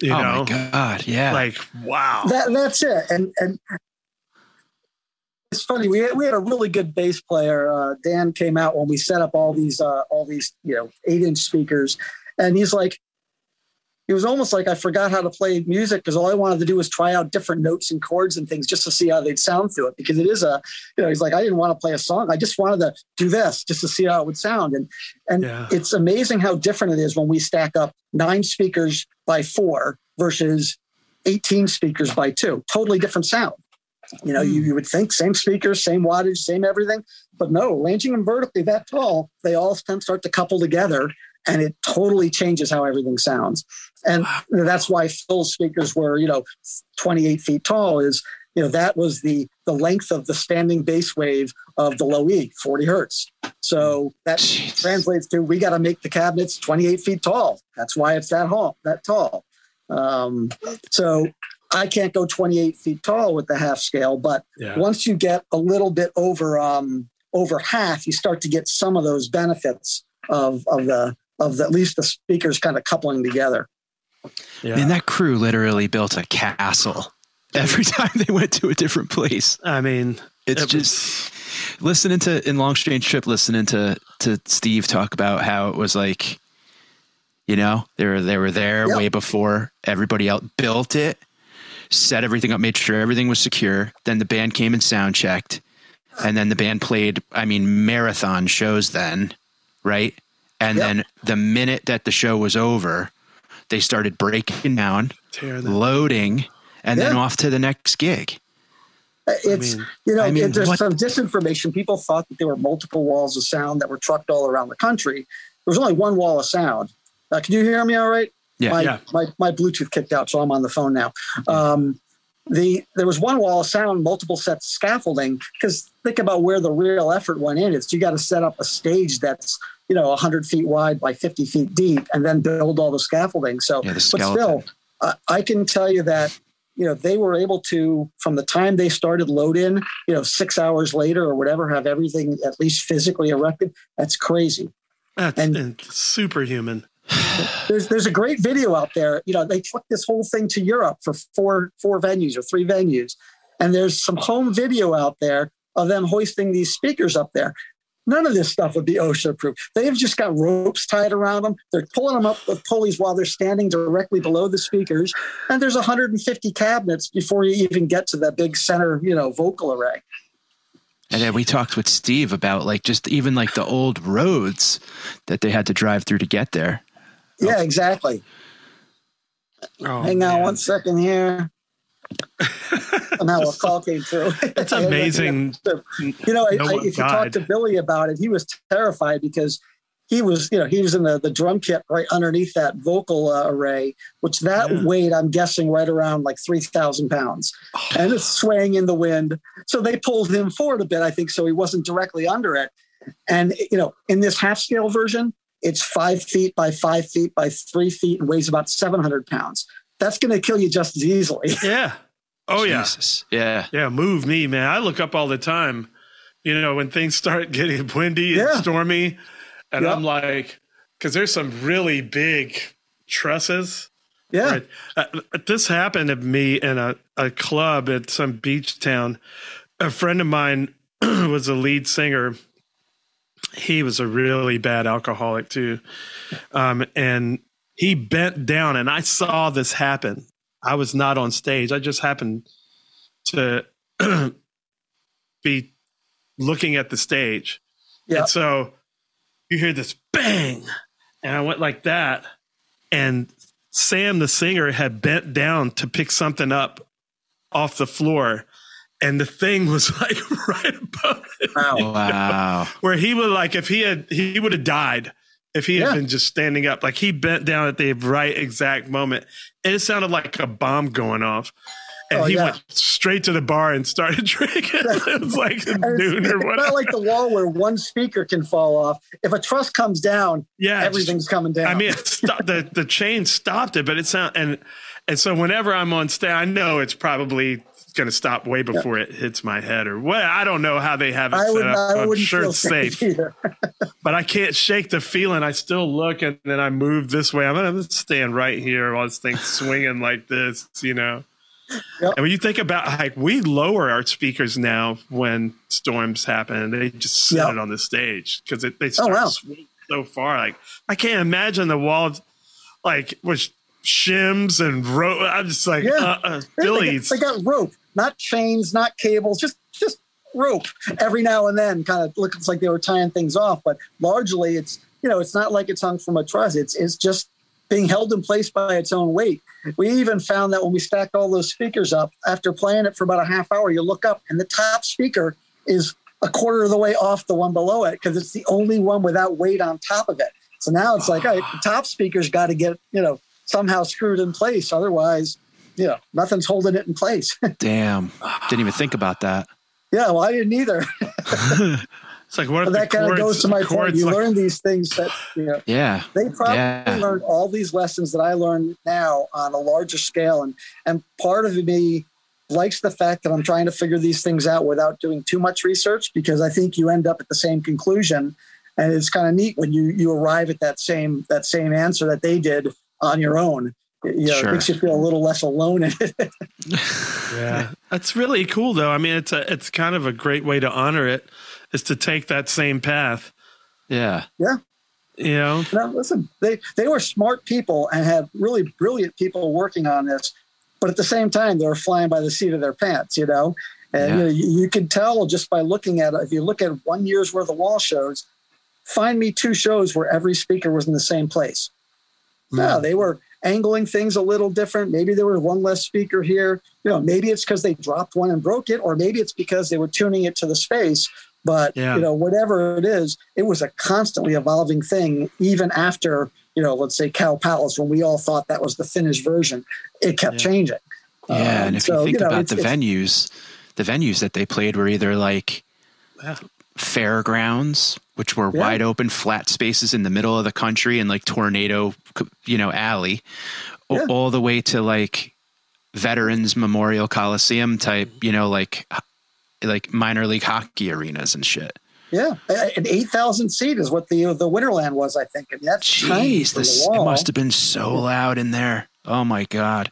you oh know my god, yeah. like wow That that's it. And and it's funny. We had, we had a really good bass player. Uh, Dan came out when we set up all these uh, all these you know eight inch speakers, and he's like, he was almost like I forgot how to play music because all I wanted to do was try out different notes and chords and things just to see how they'd sound through it. Because it is a you know he's like I didn't want to play a song. I just wanted to do this just to see how it would sound. And and Yeah. it's amazing how different it is when we stack up nine speakers by four versus 18 speakers by two. Totally different sound. You know, you, hmm. you would think same speakers, same wattage, same everything, but no, ranging them vertically that tall, they all start to couple together and it totally changes how everything sounds. And that's why Phil's speakers were, you know, 28 feet tall is, you know, that was the the length of the standing bass wave of the low E, 40 hertz. So that translates to we got to make the cabinets 28 feet tall. That's why it's that tall, that tall. Um, so I can't go 28 feet tall with the half scale, but Yeah. once you get a little bit over um, over half, you start to get some of those benefits of of the of the, at least the speakers kind of coupling together. yeah Man, that crew literally built a castle every [laughs] time they went to a different place. i mean It's it just listening to in Long Strange Trip, listening to to Steve talk about how it was like, you know, they were they were there Yep. way before everybody else built it, set everything up, made sure everything was secure. Then the band came and sound checked, and then the band played. I mean, marathon shows then, right? And Yep. then the minute that the show was over, they started breaking down, loading, and then off to the next gig. It's mean- you know I mean, it- there's what- some disinformation. People thought that there were multiple walls of sound that were trucked all around the country. There was only one wall of sound. Uh, can you hear me all right? Yeah. my, Yeah. my my Bluetooth kicked out, so I'm on the phone now. Um, the there was one wall of sound, multiple sets of scaffolding. Because think about where the real effort went in. It's you got to set up a stage that's you know 100 feet wide by 50 feet deep, and then build all the scaffolding. So, Yeah, the but still, I, I can tell you that you know they were able to from the time they started load in, you know, six hours later or whatever, have everything at least physically erected. That's crazy. that's and- and superhuman there's there's a great video out there. You know, they took this whole thing to Europe for four four venues or three venues, and there's some home video out there of them hoisting these speakers up there. None of this stuff would be OSHA proof. They've just got ropes tied around them. They're pulling them up with pulleys while they're standing directly below the speakers. And there's 150 cabinets before you even get to that big center, you know, vocal array. And then we talked with Steve about like just even like the old roads that they had to drive through to get there. Yeah, exactly. oh, Hang on man. one second here. Somehow a call came through. [laughs] It's [laughs] amazing. You know, No I, if you talk to Billy about it, he was terrified because he was, you know, he was in the, the drum kit right underneath that vocal uh, array, which that Yeah. weighed, I'm guessing, right around like 3,000 pounds. And it's swaying in the wind. So they pulled him forward a bit, I think, so he wasn't directly under it. And, you know, in this half scale version, it's five feet by five feet by three feet and weighs about 700 pounds. That's going to kill you just as easily. [laughs] yeah oh yeah Yeah. Yeah, move me, man. I look up all the time. You know, when things start [laughs] getting windy and Yeah. stormy, and Yep. I'm like, because there's some really big trusses Yeah. Right. Uh, this happened to me in a, a club at some beach town. A friend of mine [clears throat] was a lead singer. He was a really bad alcoholic too. Um, and he bent down and I saw this happen. I was not on stage. I just happened to [clears throat] be looking at the stage. Yeah. And so you hear this bang, and I went like that. And Sam, the singer, had bent down to pick something up off the floor. And the thing was [laughs] like right above it. Wow. [laughs] Where he would like if he had he would have died if he had Yeah. been just standing up. Like he bent down at the right exact moment. And it sounded like a bomb going off. And Oh, he yeah. went straight to the bar and started [laughs] drinking. [laughs] it was like noon or whatever. not like the wall where one speaker can fall off. If a truss comes down, Yeah, everything's coming down. I mean, it stopped, the the chain stopped it, but it sound and and so whenever I'm on stage, I know it's probably going to stop way before it hits my head or what. I don't know how they have it I set would, up. I I'm sure it's safe [laughs] but I can't shake the feeling. I still look and then I move this way. I'm going to stand right here while this thing's swinging like this, you know. Yep. And when you think about like we lower our speakers now when storms happen, they just set Yep. it on the stage because they Oh, start wow. swinging so far. Like I can't imagine the walls like with shims and rope. I'm just like Yeah. uh, uh, Yeah, got, they got rope, not chains, not cables, just just rope. Every now and then, kind of looks like they were tying things off, but largely it's you know it's not like it's hung from a truss. It's it's just being held in place by its own weight. We even found that when we stacked all those speakers up, after playing it for about a half hour, you look up and the top speaker is a quarter of the way off the one below it because it's the only one without weight on top of it. So now it's like, all right, the top speaker's got to get, you know, somehow screwed in place. Otherwise, you know, nothing's holding it in place. [laughs] Damn. Didn't even think about that. yeah, well, I didn't either. [laughs] it's like what But if that kind of goes to my point. You like, learn these things that, you know, Yeah. they probably Yeah. learned all these lessons that I learned now on a larger scale. And, and part of me likes the fact that I'm trying to figure these things out without doing too much research because I think you end up at the same conclusion. And it's kind of neat when you, you arrive at that same, that same answer that they did on your own. You know, Sure. It makes you feel a little less alone in it. [laughs] yeah, [laughs] that's really cool though. I mean, it's a it's kind of a great way to honor it is to take that same path. Yeah. yeah. You know, No, listen, they they were smart people and had really brilliant people working on this, but at the same time, they were flying by the seat of their pants, you know. And Yeah. you, know, you, you could tell just by looking at it. If you look at one year's worth of wall shows, find me two shows where every speaker was in the same place. No, hmm. they were angling things a little different. Maybe there was one less speaker here. You know, maybe it's because they dropped one and broke it, or maybe it's because they were tuning it to the space. But Yeah. you know, whatever it is, it was a constantly evolving thing. Even after you know, let's say Cow Palace, when we all thought that was the finished version, it kept changing. Yeah. Um, and if so, you think know, about it's- the it's- venues, the venues that they played were either like Yeah. Fairgrounds, which were Yeah. wide open, flat spaces in the middle of the country and like tornado, you know, alley, Yeah. all the way to like Veterans Memorial Coliseum type, you know, like like minor league hockey arenas and shit. Yeah, an eight thousand seat is what the the Winterland was, I think, and that's Jeez, this the it must have been so loud in there. Oh my god,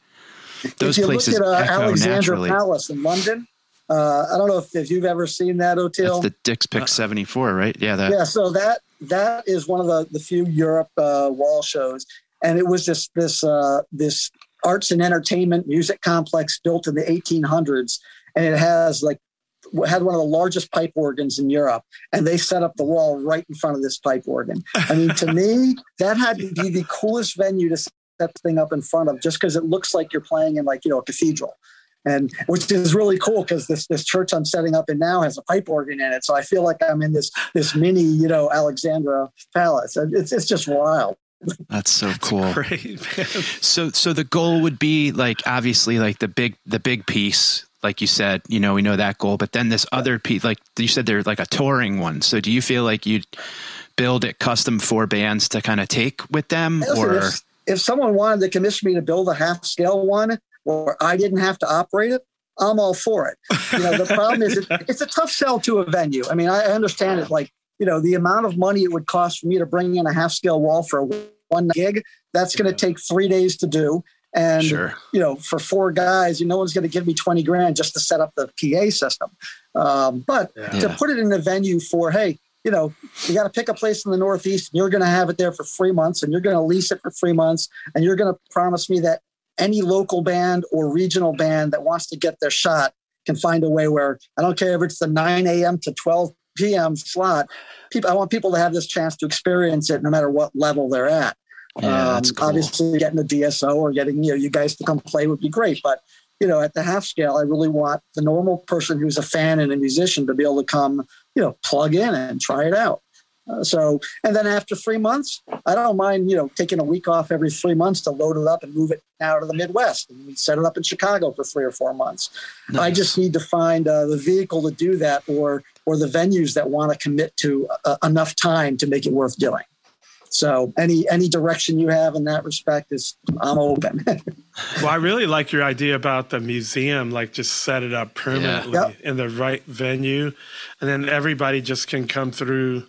those if you places look at uh, echo Alexandra naturally. Palace in London, uh, I don't know if, if you've ever seen that That's hotel. the Dick's Pick seventy four, right? Yeah, that. yeah, so that that is one of the the few Europe uh, wall shows, and it was this this uh, this arts and entertainment music complex built in the 1800s, and it has like had one of the largest pipe organs in Europe, and they set up the wall right in front of this pipe organ. I mean, to me, [laughs] that had to be the coolest venue to set that thing up in front of, just because it looks like you're playing in like you know a cathedral, and which is really cool because this this church I'm setting up in now has a pipe organ in it, so I feel like I'm in this this mini you know Alexandra Palace. It's it's just wild. That's so cool. great. [laughs] So so the goal would be like obviously like the big the big piece like you said, you know, we know that goal, but then this other piece like you said they're like a touring one. So do you feel like you'd build it custom for bands to kind of take with them Listen, or if, if someone wanted to commission me to build a half scale one where I didn't have to operate it, I'm all for it. You know, the problem is it, [laughs] it's a tough sell to a venue. I mean, I understand it. Like, you know, the amount of money it would cost for me to bring in a half scale wall for one gig, that's going to take three days to do. And Sure. you know, for four guys, you no one's going to give me twenty grand just to set up the PA system. Um, but to put it in a venue for, hey, you know, you got to pick a place in the Northeast, and you're going to have it there for three months, and you're going to lease it for three months, and you're going to promise me that any local band or regional band that wants to get their shot can find a way where I don't care if it's the 9 a.m. to 12 p.m. slot. People, I want people to have this chance to experience it no matter what level they're at. Yeah, Um, cool. Obviously, getting a DSO or getting you know you guys to come play would be great, but you know at the half scale, I really want the normal person who's a fan and a musician to be able to come, you know, plug in and try it out. Uh, so, and then after three months, I don't mind, you know, taking a week off every three months to load it up and move it out of the Midwest. And we set it up in Chicago for three or four months. I just need to find uh, the vehicle to do that, or or the venues that want to commit to uh, enough time to make it worth doing. So, any any direction you have in that respect is I'm open. [laughs] Well, I really like your idea about the museum, like just set it up permanently Yep. in the right venue, and then everybody just can come through,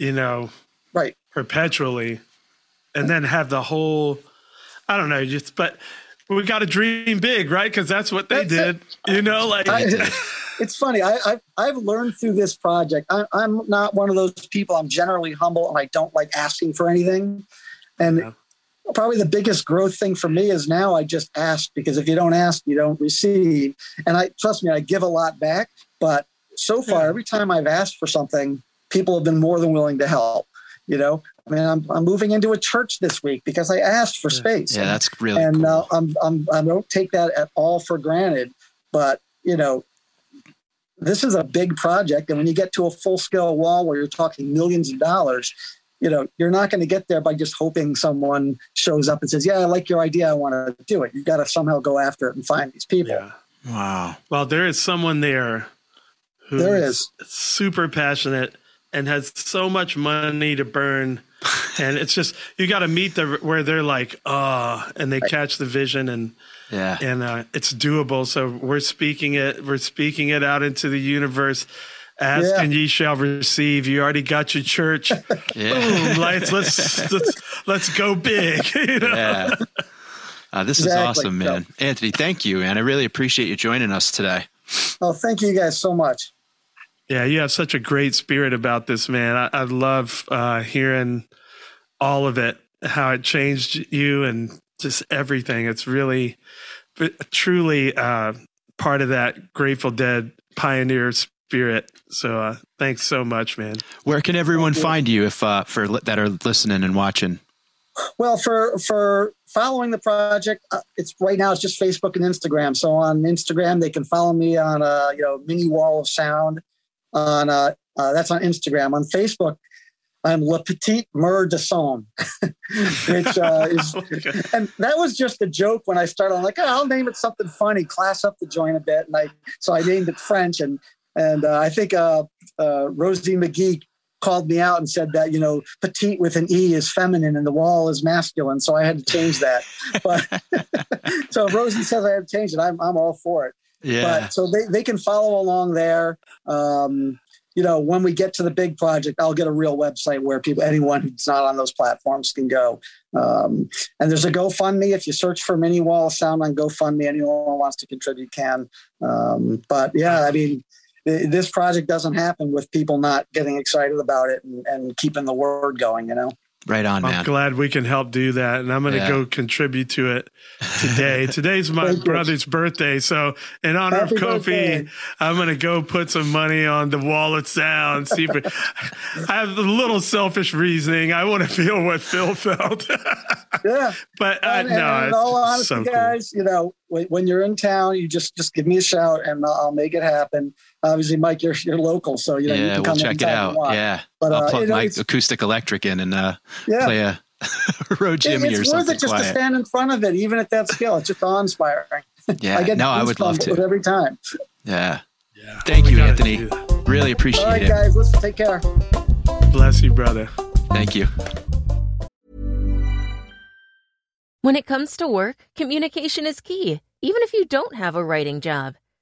you know, right, perpetually, and then have the whole. I don't know, just but we got to dream big, right? Because that's what they did, you know. Like I- it's funny. I, I I've learned through this project. I, I'm not one of those people. I'm generally humble and I don't like asking for anything. And probably the biggest growth thing for me is now I just ask because if you don't ask, you don't receive. And I trust me, I give a lot back. But so far, every time I've asked for something, people have been more than willing to help. You know, I mean, I'm, I'm moving into a church this week because I asked for space. Yeah, that's really and uh, I'm, I'm, I don't take that at all for granted. But, you know, this is a big project. And when you get to a full scale wall where you're talking millions of dollars, you know, you're not going to get there by just hoping someone shows up and says, Yeah, I like your idea. I want to do it. You've got to somehow go after it and find these people. Yeah. Wow. Well, there is someone there who There is. super passionate and has so much money to burn. and it's just you got to meet the where they're like, ah, and they catch the vision and yeah, and uh, it's doable. So we're speaking it, we're speaking it out into the universe. Ask Yeah. and ye shall receive. You already got your church. [laughs] yeah. Boom, let's let's let's let's go big. [laughs] you know? Yeah. Uh, this is awesome, man. Anthony, thank you, and I really appreciate you joining us today. Oh, thank you guys so much. Yeah, you have such a great spirit about this, man. I, I love uh, hearing all of it, how it changed you and just everything. It's really, truly uh, part of that Grateful Dead pioneer spirit. So uh, thanks so much, man. Where can everyone find you if uh, for li- that are listening and watching? Well, for for following the project, uh, it's right now it's just Facebook and Instagram. So on Instagram, they can follow me on uh, you know mini wall of sound. On uh, uh, that's on Instagram. On Facebook, I'm Le Petit Mur de Son, [laughs] which uh, [laughs] is and that was just a joke when I started. I'm like, oh, I'll name it something funny, class up the joint a bit, and I so I named it French, and and uh, I think uh, uh, Rosie McGee called me out and said that you know petite with an e is feminine and the wall is masculine, so I had to change that. But [laughs] so if Rosie says I have to change it, I'm I'm all for it. Yeah. But so they, they can follow along there. Um, you know, when we get to the big project, I'll get a real website where people, anyone who's not on those platforms can go. Um, and there's a GoFundMe. If you search for Mini Wall of Sound on GoFundMe, anyone who wants to contribute can. Um, but yeah, I mean, th- this project doesn't happen with people not getting excited about it and, and keeping the word going, you know? Right on, I'm man. glad we can help do that. And I'm going to Yeah. go contribute to it today. [laughs] Today's my Thank you. brother's birthday. So, in honor Happy of Kofi, birthday. I'm going to go put some money on the wall of sound. See if it, [laughs] I have a little selfish reasoning. I want to feel what Phil felt. [laughs] Yeah. but uh, and, and no, in all honesty, so cool. guys, you know, when, when you're in town, you just just give me a shout and I'll, I'll make it happen. Obviously, Mike, you're you're local, so you know you yeah, can we'll come check it out. Yeah. But, I'll uh, plug you my acoustic electric in and uh, Yeah. play a [laughs] road It- jimmy or it's worth it just to stand in front of it, even at that scale. It's just awe-inspiring. [laughs] Yeah. I get no, I would love to. every time. Yeah. Yeah. Thank we you, Anthony. Really appreciate it. All right, it. guys, let's take care. Bless you, brother. Thank you. When it comes to work, communication is key, even if you don't have a writing job.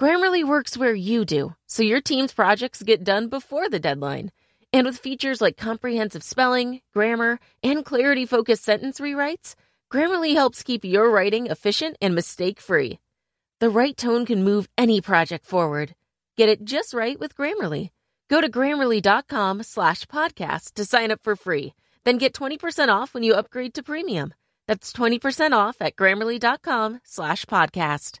Grammarly works where you do, so your team's projects get done before the deadline. And with features like comprehensive spelling, grammar, and clarity focused sentence rewrites, Grammarly helps keep your writing efficient and mistake free. The right tone can move any project forward. Get it just right with Grammarly. Go to grammarly.com slash podcast to sign up for free. Then get 20% off when you upgrade to premium. That's 20% off at grammarly.com slash podcast.